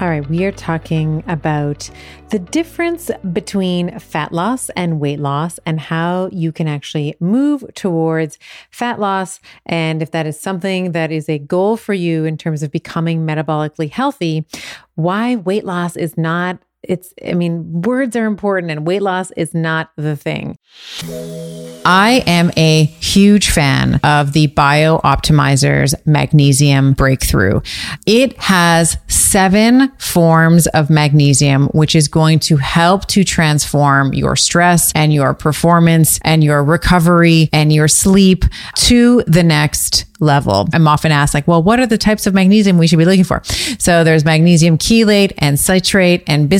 All right, we are talking about the difference between fat loss and weight loss and how you can actually move towards fat loss. And if that is something that is a goal for you in terms of becoming metabolically healthy, why weight loss is not it's, I mean, words are important and weight loss is not the thing. I am a huge fan of the BiOptimizers Magnesium Breakthrough. It has seven forms of magnesium, which is going to help to transform your stress and your performance and your recovery and your sleep to the next level. I'm often asked, like, well, what are the types of magnesium we should be looking for? So there's magnesium chelate and citrate and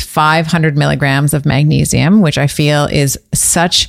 500 milligrams of magnesium, which I feel is such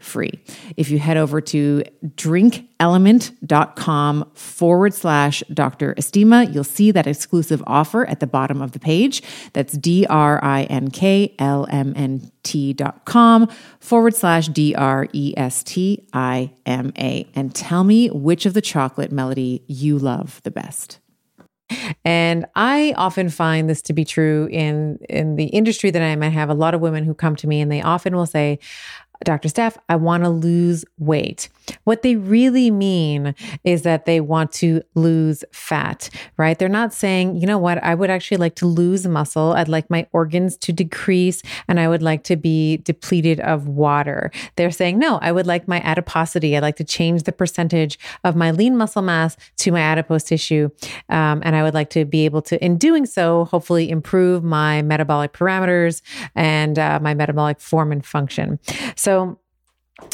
free. If you head over to drinklmnt.com forward slash Dr. Estima, you'll see that exclusive offer at the bottom of the page. That's D R I N K L M N T dot com forward slash D R E S T I M A. And tell me which of the chocolate medley you love the best. And I often find this to be true in in the industry that I'm. I have a lot of women who come to me and they often will say, Dr. Steph, I want to lose weight. What they really mean is that they want to lose fat, right? They're not saying, you know what, I would actually like to lose muscle. I'd like my organs to decrease and I would like to be depleted of water. They're saying, no, I would like my adiposity. I'd like to change the percentage of my lean muscle mass to my adipose tissue. Um, and I would like to be able to, in doing so, hopefully improve my metabolic parameters and uh, my metabolic form and function. So,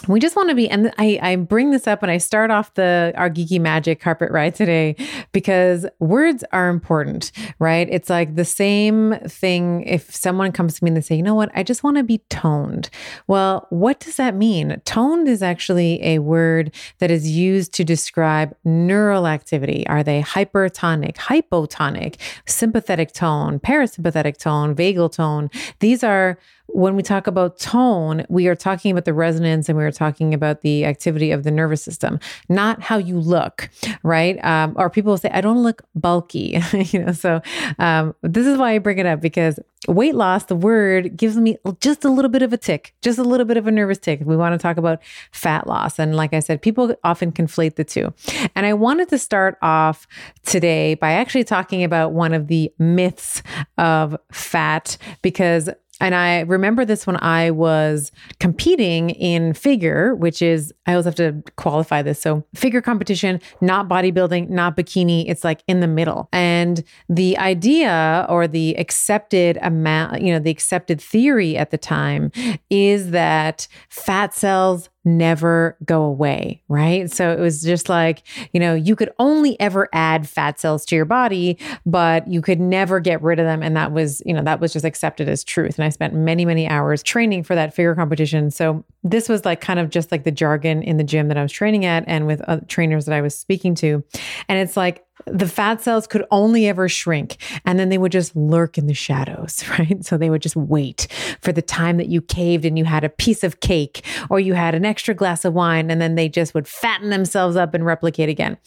we just want to be and I, I bring this up and i start off the our geeky magic carpet ride today because words are important right? It's like the same thing if someone comes to me and they say you know what? I just want to be toned. Well what does that mean? Toned is actually a word that is used to describe neural activity. Are they hypertonic hypotonic sympathetic tone parasympathetic tone vagal tone? These are when we talk about tone, we are talking about the resonance and we are talking about the activity of the nervous system, not how you look, right? Um, or people say, I don't look bulky, you know. So um, this is why I bring it up because weight loss, the word gives me just a little bit of a tick, just a little bit of a nervous tick. We want to talk about fat loss. And like I said, people often conflate the two. And I wanted to start off today by actually talking about one of the myths of fat because and I remember this when I was competing in figure, which is, I always have to qualify this. So, figure competition, not bodybuilding, not bikini. It's like in the middle. And the idea or the accepted amount, you know, the accepted theory at the time is that fat cells never go away, right? So it was just like, you know, you could only ever add fat cells to your body, but you could never get rid of them. And that was, you know, that was just accepted as truth. And I spent many, many hours training for that figure competition. So this was like kind of just like the jargon in the gym that I was training at and with uh, trainers that I was speaking to. And it's like, the fat cells could only ever shrink and then they would just lurk in the shadows, right? So they would just wait for the time that you caved and you had a piece of cake or you had an extra glass of wine and then they just would fatten themselves up and replicate again.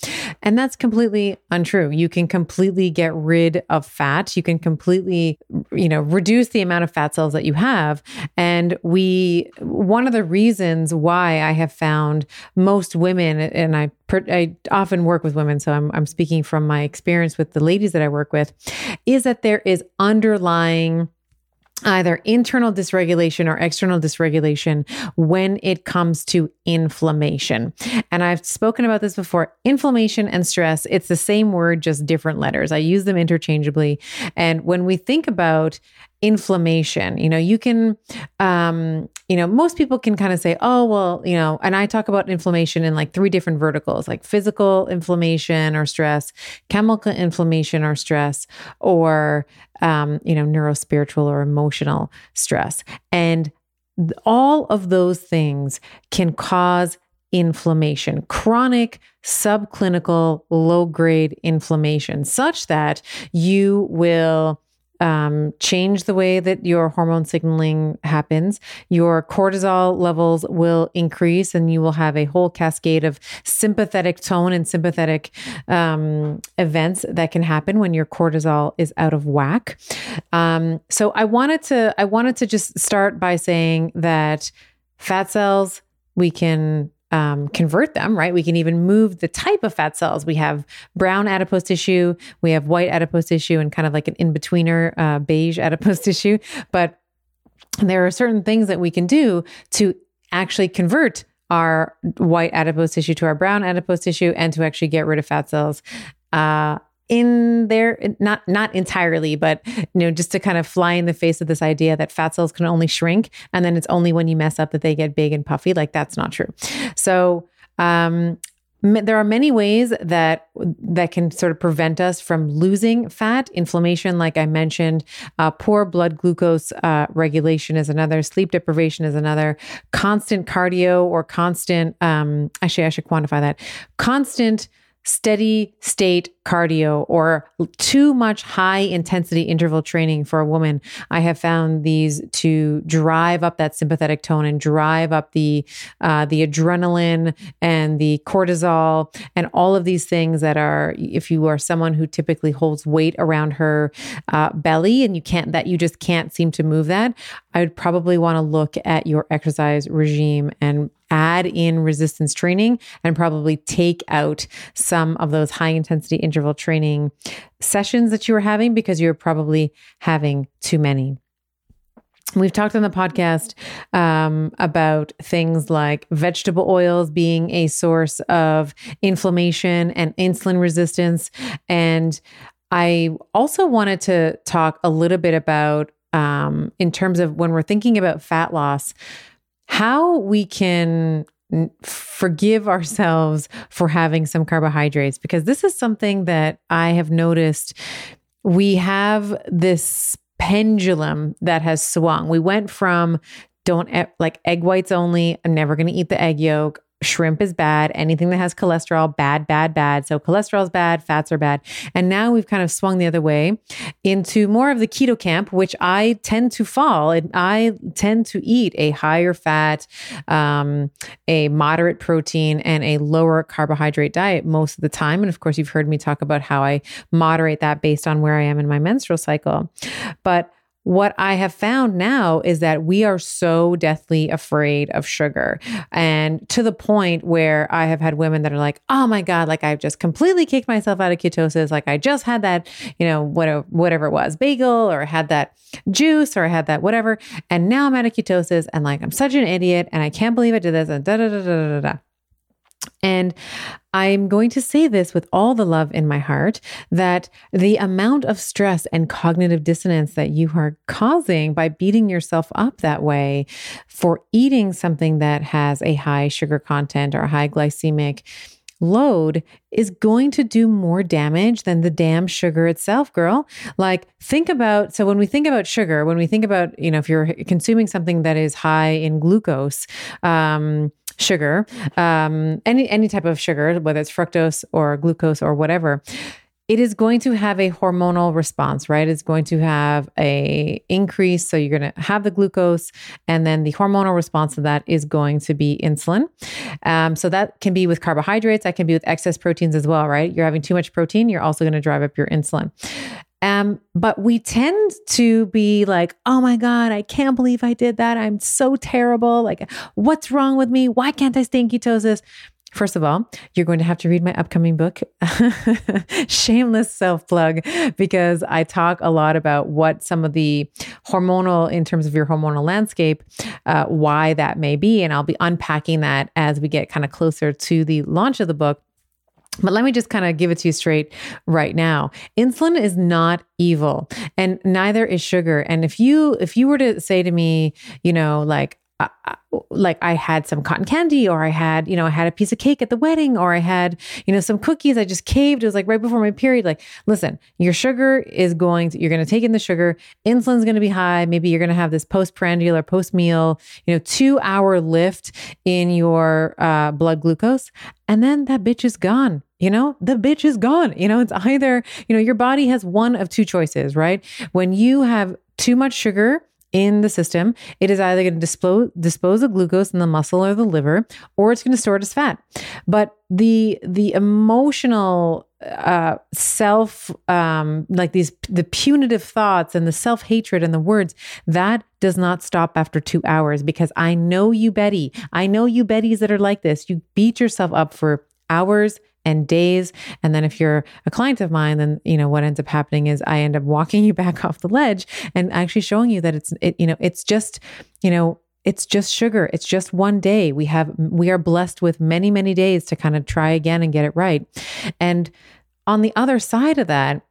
And that's completely untrue. You can completely get rid of fat. You can completely, you know, reduce the amount of fat cells that you have. And we, one of the reasons why I have found most women, and I I often work with women, so I'm, I'm speaking from my experience with the ladies that I work with, is that there is underlying either internal dysregulation or external dysregulation when it comes to inflammation. And I've spoken about this before. Inflammation and stress, it's the same word, just different letters. I use them interchangeably. And when we think about inflammation, you know, you can, um, you know, most people can kind of say, oh, well, you know, and I talk about inflammation in like three different verticals, like physical inflammation or stress, chemical inflammation or stress, or um, you know, neurospiritual or emotional stress. And all of those things can cause inflammation, chronic, subclinical, low grade inflammation, such that you will um, change the way that your hormone signaling happens. Your cortisol levels will increase, and you will have a whole cascade of sympathetic tone and sympathetic um, events that can happen when your cortisol is out of whack. Um, so I wanted to I wanted to just start by saying that fat cells we can um, convert them, right? We can even move the type of fat cells. We have brown adipose tissue, we have white adipose tissue, and kind of like an in betweener uh, beige adipose tissue. But there are certain things that we can do to actually convert our white adipose tissue to our brown adipose tissue and to actually get rid of fat cells. Uh, in there not not entirely but you know just to kind of fly in the face of this idea that fat cells can only shrink and then it's only when you mess up that they get big and puffy. Like that's not true. So um there are many ways that that can sort of prevent us from losing fat. Inflammation like i mentioned uh, poor blood glucose uh, regulation is another sleep deprivation is another constant cardio or constant um, actually i should quantify that constant steady state cardio or too much high intensity interval training for a woman, I have found these to drive up that sympathetic tone and drive up the uh, the adrenaline and the cortisol and all of these things that are. If you are someone who typically holds weight around her uh, belly and you can't that you just can't seem to move that, I would probably want to look at your exercise regime and add in resistance training and probably take out some of those high intensity interval training sessions that you were having because you're probably having too many. We've talked on the podcast um, about things like vegetable oils being a source of inflammation and insulin resistance. And I also wanted to talk a little bit about, um, in terms of when we're thinking about fat loss, how we can forgive ourselves for having some carbohydrates because this is something that I have noticed we have this pendulum that has swung. We went from don't like egg whites only, I'm never going to eat the egg yolk shrimp is bad. Anything that has cholesterol, bad, bad, bad. So cholesterol is bad, fats are bad. And now we've kind of swung the other way into more of the keto camp, which I tend to fall. And I tend to eat a higher fat, um, a moderate protein, and a lower carbohydrate diet most of the time. And of course, you've heard me talk about how I moderate that based on where I am in my menstrual cycle. But what I have found now is that we are so deathly afraid of sugar. And to the point where I have had women that are like, oh my God, like I've just completely kicked myself out of ketosis. Like I just had that, you know, whatever, whatever it was, bagel, or had that juice, or I had that whatever. And now I'm out of ketosis and like I'm such an idiot and I can't believe I did this and da da da da da da. And I'm going to say this with all the love in my heart that the amount of stress and cognitive dissonance that you are causing by beating yourself up that way for eating something that has a high sugar content or a high glycemic load is going to do more damage than the damn sugar itself, girl. Like, think about so when we think about sugar, when we think about, you know, if you're consuming something that is high in glucose, um, sugar, um, any any type of sugar, whether it's fructose or glucose or whatever, it is going to have a hormonal response, right? It's going to have a increase. So you're going to have the glucose, and then the hormonal response to that is going to be insulin. Um, so that can be with carbohydrates. That can be with excess proteins as well, right? You're having too much protein. You're also going to drive up your insulin. Um, but we tend to be like, oh my God, I can't believe I did that. I'm so terrible. Like, what's wrong with me? Why can't I stay in ketosis? First of all, you're going to have to read my upcoming book, Shameless Self Plug, because I talk a lot about what some of the hormonal, in terms of your hormonal landscape, uh, why that may be. And I'll be unpacking that as we get kind of closer to the launch of the book. But let me just kind of give it to you straight right now. Insulin is not evil and neither is sugar. And if you if you were to say to me, you know, like like I had some cotton candy or I had, you know, I had a piece of cake at the wedding or I had, you know, some cookies. I just caved. It was like right before my period. Like, listen, your sugar is going to, you're going to take in the sugar. Insulin's going to be high. Maybe you're going to have this postprandial or post meal, you know, two hour lift in your uh, blood glucose. And then that bitch is gone. You know, the bitch is gone. You know, it's either, you know, your body has one of two choices, right? When you have too much sugar, in the system, it is either going to dispose dispose of glucose in the muscle or the liver, or it's going to store it as fat. But the the emotional uh, self um, like these the punitive thoughts and the self hatred and the words that does not stop after two hours because I know you Betty I know you Bettys that are like this you beat yourself up for hours and days. And then if you're a client of mine, then, you know, what ends up happening is I end up walking you back off the ledge and actually showing you that it's, it, you know, it's just, you know, it's just sugar. It's just one day. We have, we are blessed with many, many days to kind of try again and get it right. And on the other side of that,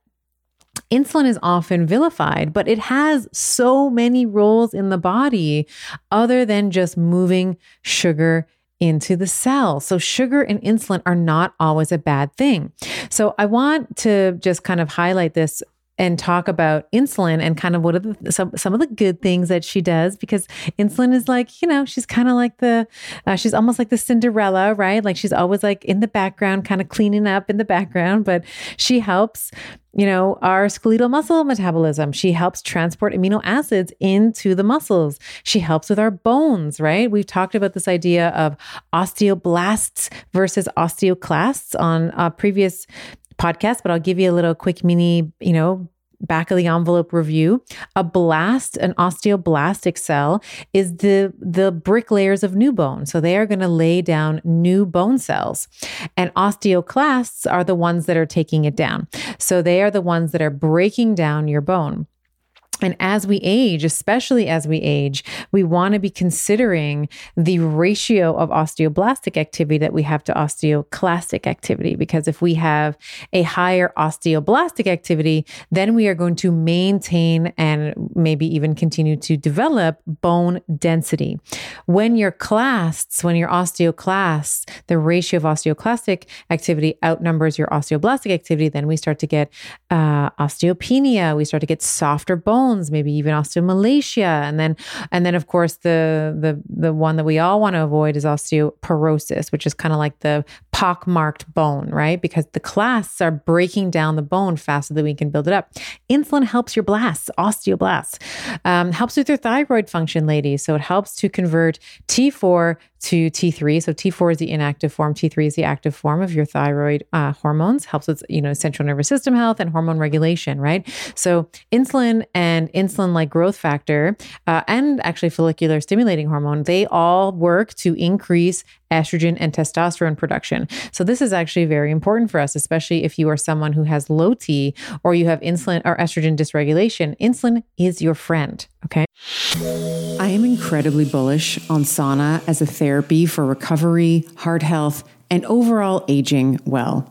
Insulin is often vilified, but it has so many roles in the body other than just moving sugar into the cell. So sugar and insulin are not always a bad thing. So I want to just kind of highlight this and talk about insulin and kind of what are the, some some of the good things that she does because insulin is like you know she's kind of like the uh, she's almost like the Cinderella right like she's always like in the background kind of cleaning up in the background but she helps you know, our skeletal muscle metabolism. She helps transport amino acids into the muscles. She helps with our bones, right? We've talked about this idea of osteoblasts versus osteoclasts on a previous podcast, but I'll give you a little quick mini, you know, back of the envelope review. A blast, an osteoblastic cell, is the the brick layers of new bone. So they are going to lay down new bone cells. And osteoclasts are the ones that are taking it down. So they are the ones that are breaking down your bone. And as we age, especially as we age, we want to be considering the ratio of osteoblastic activity that we have to osteoclastic activity. Because if we have a higher osteoblastic activity, then we are going to maintain and maybe even continue to develop bone density. When you're clasts, when you're osteoclasts, the ratio of osteoclastic activity outnumbers your osteoblastic activity, then we start to get uh, osteopenia. We start to get softer bones maybe even osteomalacia, and then and then of course the the the one that we all want to avoid is osteoporosis, which is kind of like the pockmarked bone, right? Because the clasts are breaking down the bone faster than we can build it up. Insulin helps your blasts, osteoblasts, um, helps with your thyroid function, ladies. So it helps to convert T4 to T3. So T4 is the inactive form, T3 is the active form of your thyroid uh, hormones, helps with, you know, central nervous system health and hormone regulation, right? So insulin and insulin like growth factor uh, and actually follicular stimulating hormone, they all work to increase estrogen and testosterone production. So this is actually very important for us, especially if you are someone who has low T or you have insulin or estrogen dysregulation. Insulin is your friend. Okay. I am incredibly bullish on sauna as a therapy for recovery, heart health, and overall aging well.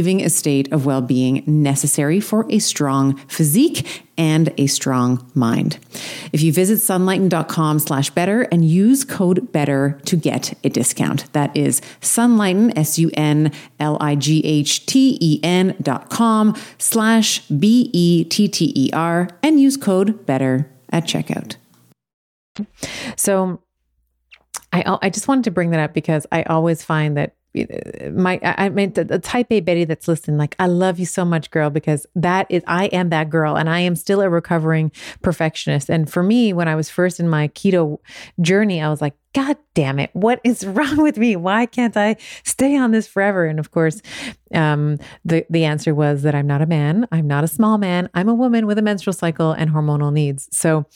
achieving a state of well being necessary for a strong physique and a strong mind. If you visit sunlighten.com slash better and use code better to get a discount. That is sunlighten, S U N L I G H T E N dot com slash B E T T E R and use code better at checkout. So I, I just wanted to bring that up because I always find that my I mean the, the, type A Betty that's listening, like I love you so much, girl, because that is I am that girl, and I am still a recovering perfectionist. And for me, when I was first in my keto journey, I was like, God damn it, what is wrong with me? Why can't I stay on this forever? And of course, um, the the answer was that I'm not a man, I'm not a small man, I'm a woman with a menstrual cycle and hormonal needs. So,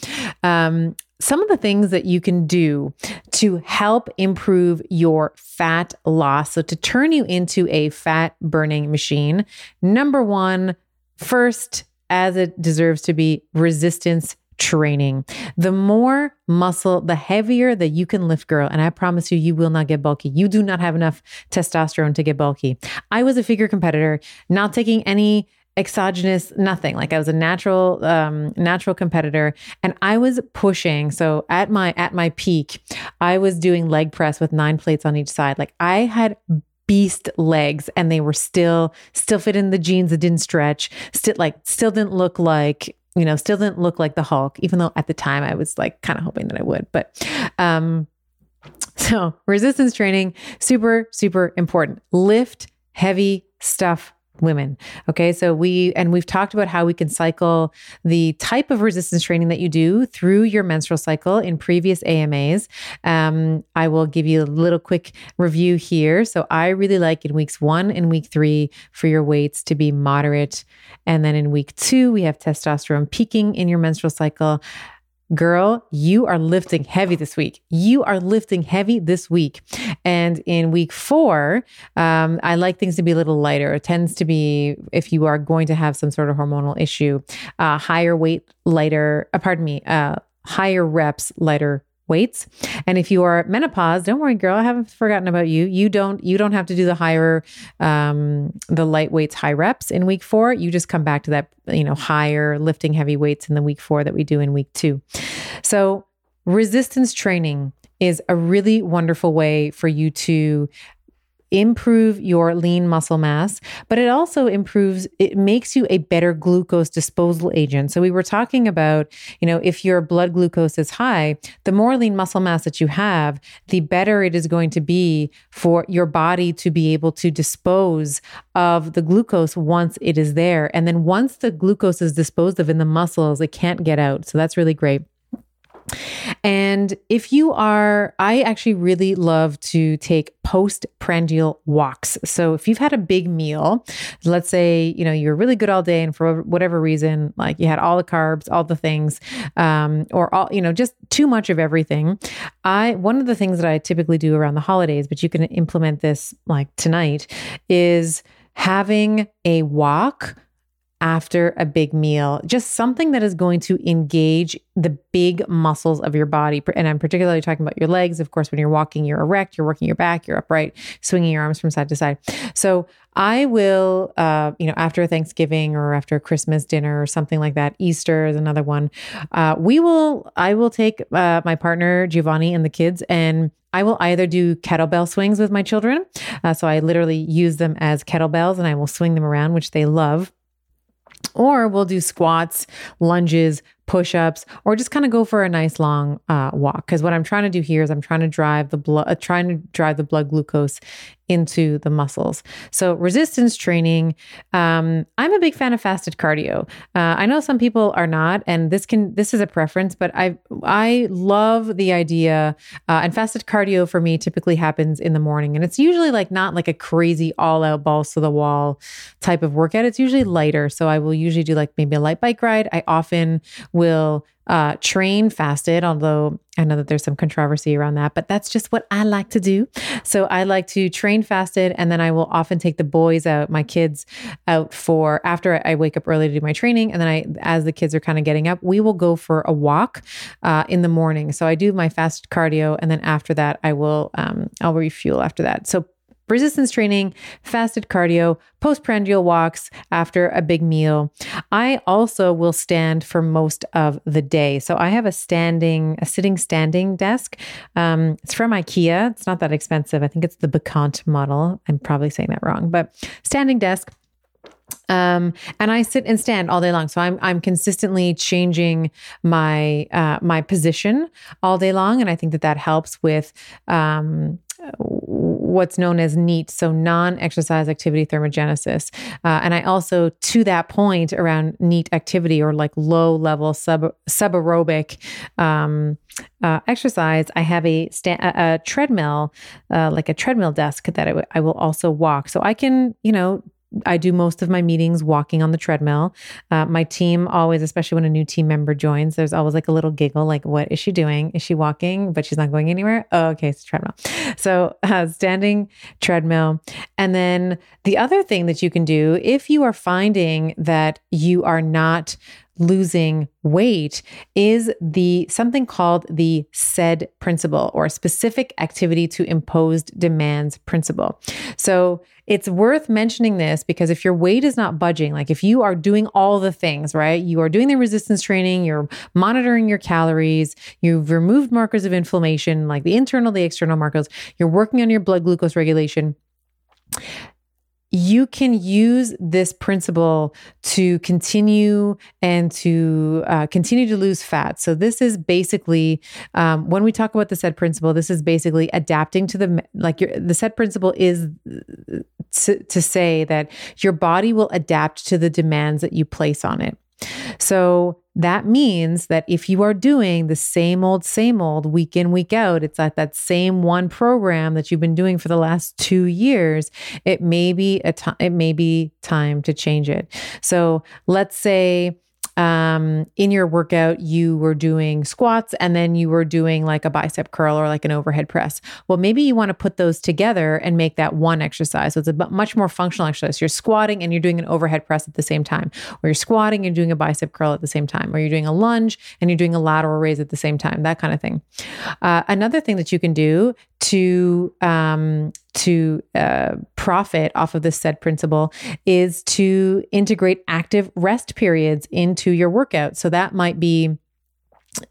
um, some of the things that you can do to help improve your fat loss. So, to turn you into a fat burning machine, number one, first, as it deserves to be, resistance training. The more muscle, the heavier that you can lift, girl. And I promise you, you will not get bulky. You do not have enough testosterone to get bulky. I was a figure competitor, not taking any exogenous nothing like i was a natural um natural competitor and i was pushing so at my at my peak i was doing leg press with nine plates on each side like i had beast legs and they were still still fit in the jeans that didn't stretch still like still didn't look like you know still didn't look like the hulk even though at the time i was like kind of hoping that i would but um so resistance training super super important. Lift heavy stuff women. Okay. So we, and we've talked about how we can cycle the type of resistance training that you do through your menstrual cycle in previous AMAs. Um, I will give you a little quick review here. So I really like in weeks one and week three for your weights to be moderate. And then in week two, we have testosterone peaking in your menstrual cycle. Girl, you are lifting heavy this week. You are lifting heavy this week. And in week four, um, I like things to be a little lighter. It tends to be, if you are going to have some sort of hormonal issue, uh, higher weight, lighter, uh, pardon me, uh, higher reps, lighter weights. And if you are menopause, don't worry, girl, I haven't forgotten about you. You don't you don't have to do the higher um the light weights, high reps in week 4. You just come back to that, you know, higher lifting heavy weights in the week 4 that we do in week 2. So, resistance training is a really wonderful way for you to improve your lean muscle mass, but it also improves, it makes you a better glucose disposal agent. So we were talking about, you know, if your blood glucose is high, the more lean muscle mass that you have, the better it is going to be for your body to be able to dispose of the glucose once it is there. And then once the glucose is disposed of in the muscles, it can't get out. So that's really great. And if you are, I actually really love to take postprandial walks. So if you've had a big meal, let's say, you know, you're really good all day and for whatever reason, like you had all the carbs, all the things, um, or all, you know, just too much of everything. I, one of the things that I typically do around the holidays, but you can implement this like tonight is having a walk after a big meal, just something that is going to engage the big muscles of your body. And I'm particularly talking about your legs. Of course, when you're walking, you're erect, you're working your back, you're upright, swinging your arms from side to side. So I will, uh, you know, after Thanksgiving or after Christmas dinner or something like that, Easter is another one. Uh, we will, I will take uh, my partner, Giovanni, and the kids, and I will either do kettlebell swings with my children. Uh, so I literally use them as kettlebells and I will swing them around, which they love. Or we'll do squats, lunges, push ups, or just kind of go for a nice long uh, walk. Because what I'm trying to do here is I'm trying to drive the blood, uh, trying to drive the blood glucose into the muscles. So resistance training. Um, I'm a big fan of fasted cardio. Uh, I know some people are not, and this can this is a preference, but I I love the idea. Uh, and fasted cardio for me typically happens in the morning, and it's usually like not like a crazy all out balls to the wall type of workout. It's usually lighter. So I will usually do like maybe a light bike ride. I often will uh, train fasted, although I know that there's some controversy around that, but that's just what I like to do. So I like to train fasted, and then I will often take the boys out, my kids out for after I wake up early to do my training, and then I, as the kids are kind of getting up, we will go for a walk uh, in the morning. So I do my fast cardio, and then after that, I will um, I'll refuel after that. So resistance training, fasted cardio, postprandial walks after a big meal. I also will stand for most of the day. So I have a standing, a sitting standing desk. Um, it's from IKEA. It's not that expensive. I think it's the Bekant model. I'm probably saying that wrong, but standing desk. Um, and I sit and stand all day long. So I'm I'm consistently changing my uh, my position all day long, and I think that that helps with um, what's known as NEAT, so non exercise activity thermogenesis. Uh, and I also, to that point around NEAT activity or like low level sub subaerobic um, uh, exercise, I have a, sta- a, treadmill, uh, like a treadmill desk that I, w- I will also walk. So I can, you know, I do most of my meetings walking on the treadmill. Uh, my team always, especially when a new team member joins, there's always like a little giggle, like, "What is she doing? Is she walking? But she's not going anywhere." Oh, okay, it's treadmill. So uh, standing treadmill, and then the other thing that you can do if you are finding that you are not losing weight is the something called the SAID principle or specific activity to imposed demands principle. So it's worth mentioning this because if your weight is not budging, like if you are doing all the things, right? You are doing the resistance training, you're monitoring your calories, you've removed markers of inflammation, like the internal, the external markers, you're working on your blood glucose regulation you can use this principle to continue and to uh, continue to lose fat. So, this is basically um, when we talk about the SAID principle, this is basically adapting to the like your, the SAID principle is to, to say that your body will adapt to the demands that you place on it. So that means that if you are doing the same old, same old week in, week out, it's at that same one program that you've been doing for the last two years, it may be a time, it may be time to change it. So let's say um, in your workout, you were doing squats and then you were doing like a bicep curl or like an overhead press. Well, maybe you want to put those together and make that one exercise. So it's a much more functional exercise. You're squatting and you're doing an overhead press at the same time, or you're squatting and doing a bicep curl at the same time, or you're doing a lunge and you're doing a lateral raise at the same time, that kind of thing. Uh, another thing that you can do to um, to uh, profit off of this SAID principle is to integrate active rest periods into your workout. So that might be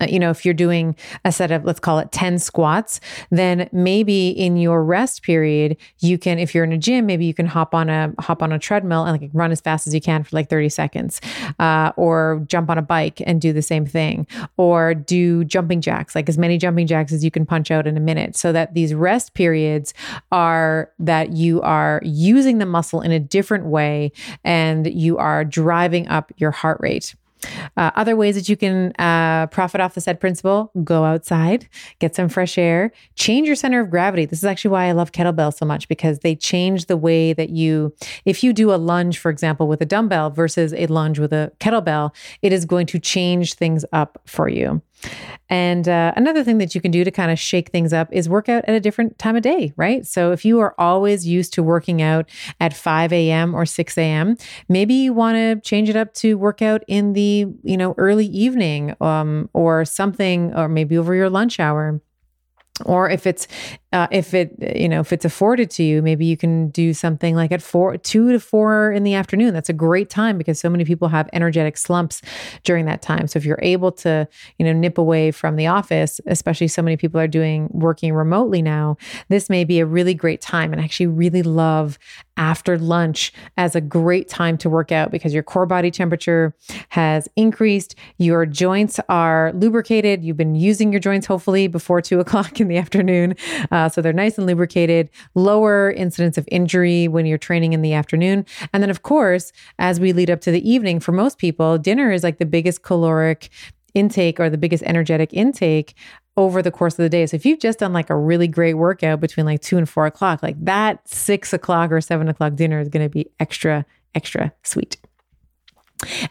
you know, if you're doing a set of, let's call it 10 squats, then maybe in your rest period, you can, if you're in a gym, maybe you can hop on a, hop on a treadmill and like run as fast as you can for like 30 seconds, uh, or jump on a bike and do the same thing, or do jumping jacks, like as many jumping jacks as you can punch out in a minute so that these rest periods are that you are using the muscle in a different way and you are driving up your heart rate. Uh, other ways that you can uh, profit off the SAID principle go outside, get some fresh air, change your center of gravity. This is actually why I love kettlebells so much because they change the way that you, if you do a lunge, for example, with a dumbbell versus a lunge with a kettlebell, it is going to change things up for you. And uh, another thing that you can do to kind of shake things up is work out at a different time of day, right? So if you are always used to working out at 5 a.m. or 6 a.m., maybe you want to change it up to work out in the, you know, early evening um, or something, or maybe over your lunch hour or if it's uh, if it you know if it's afforded to you maybe you can do something like at four two to four in the afternoon. That's a great time because so many people have energetic slumps during that time. So if you're able to you know nip away from the office especially so many people are doing working remotely now this may be a really great time. And I actually really love after lunch as a great time to work out because your core body temperature has increased. Your joints are lubricated. You've been using your joints hopefully before two o'clock in the afternoon. Uh, so they're nice and lubricated, lower incidence of injury when you're training in the afternoon. And then, of course, as we lead up to the evening, for most people, dinner is like the biggest caloric intake or the biggest energetic intake over the course of the day. So if you've just done like a really great workout between like two and four o'clock, like that six o'clock or seven o'clock dinner is going to be extra, extra sweet.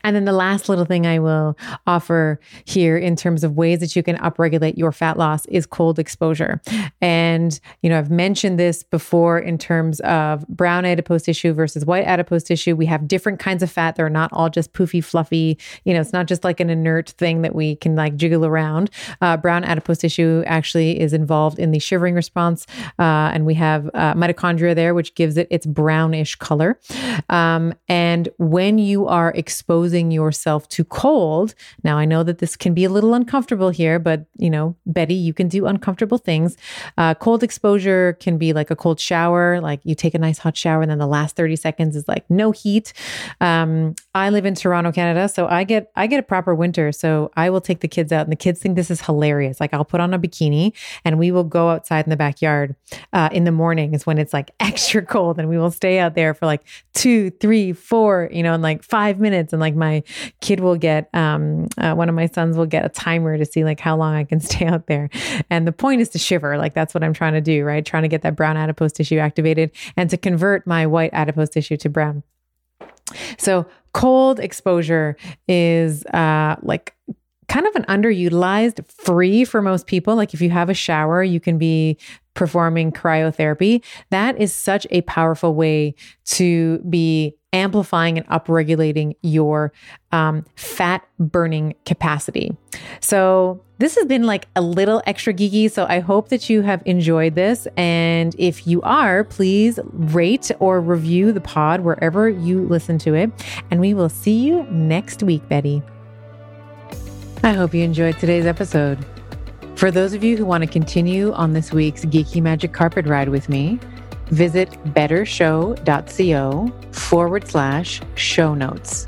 And then the last little thing I will offer here in terms of ways that you can upregulate your fat loss is cold exposure. And, you know, I've mentioned this before in terms of brown adipose tissue versus white adipose tissue. We have different kinds of fat. They're not all just poofy, fluffy. You know, it's not just like an inert thing that we can like jiggle around. Uh, brown adipose tissue actually is involved in the shivering response. Uh, and we have uh, mitochondria there, which gives it its brownish color. Um, and when you are exposed exposing yourself to cold. Now, I know that this can be a little uncomfortable here, but you know, Betty, you can do uncomfortable things. Uh, cold exposure can be like a cold shower, like you take a nice hot shower, and then the last 30 seconds is like no heat. Um, I live in Toronto, Canada, so I get I get a proper winter. So I will take the kids out, and the kids think this is hilarious. Like I'll put on a bikini, and we will go outside in the backyard uh, in the morning is when it's like extra cold, and we will stay out there for like two, three, four, you know, in like five minutes and like my kid will get um, uh, one of my sons will get a timer to see like how long I can stay out there. And the point is to shiver. Like that's what I'm trying to do, right? Trying to get that brown adipose tissue activated and to convert my white adipose tissue to brown. So cold exposure is uh, like kind of an underutilized free for most people. Like if you have a shower, you can be performing cryotherapy. That is such a powerful way to be amplifying and upregulating your um, fat burning capacity. So, this has been like a little extra geeky. So, I hope that you have enjoyed this. And if you are, please rate or review the pod wherever you listen to it. And we will see you next week, Betty. I hope you enjoyed today's episode. For those of you who want to continue on this week's Geeky Magic Carpet Ride with me, visit bettershow.co forward slash show notes.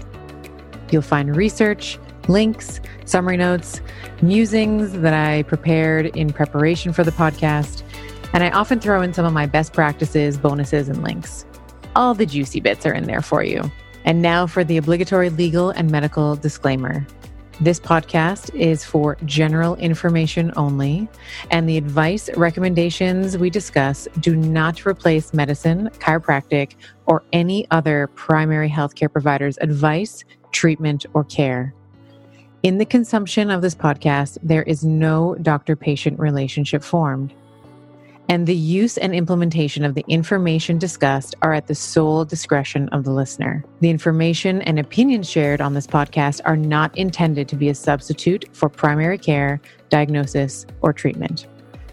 You'll find research, links, summary notes, musings that I prepared in preparation for the podcast, and I often throw in some of my best practices, bonuses, and links. All the juicy bits are in there for you. And now for the obligatory legal and medical disclaimer. This podcast is for general information only, and the advice recommendations we discuss do not replace medicine, chiropractic, or any other primary healthcare provider's advice, treatment, or care. In the consumption of this podcast, there is no doctor patient relationship formed and the use and implementation of the information discussed are at the sole discretion of the listener. The information and opinions shared on this podcast are not intended to be a substitute for primary care, diagnosis, or treatment.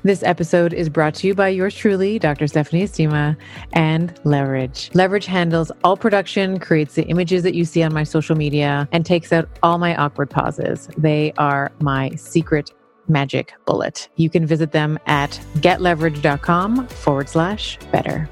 This episode is brought to you by yours truly, Dr. Stephanie Estima and Leverage. Leverage handles all production, creates the images that you see on my social media, and takes out all my awkward pauses. They are my secret magic bullet. You can visit them at getleverage.com forward slash better.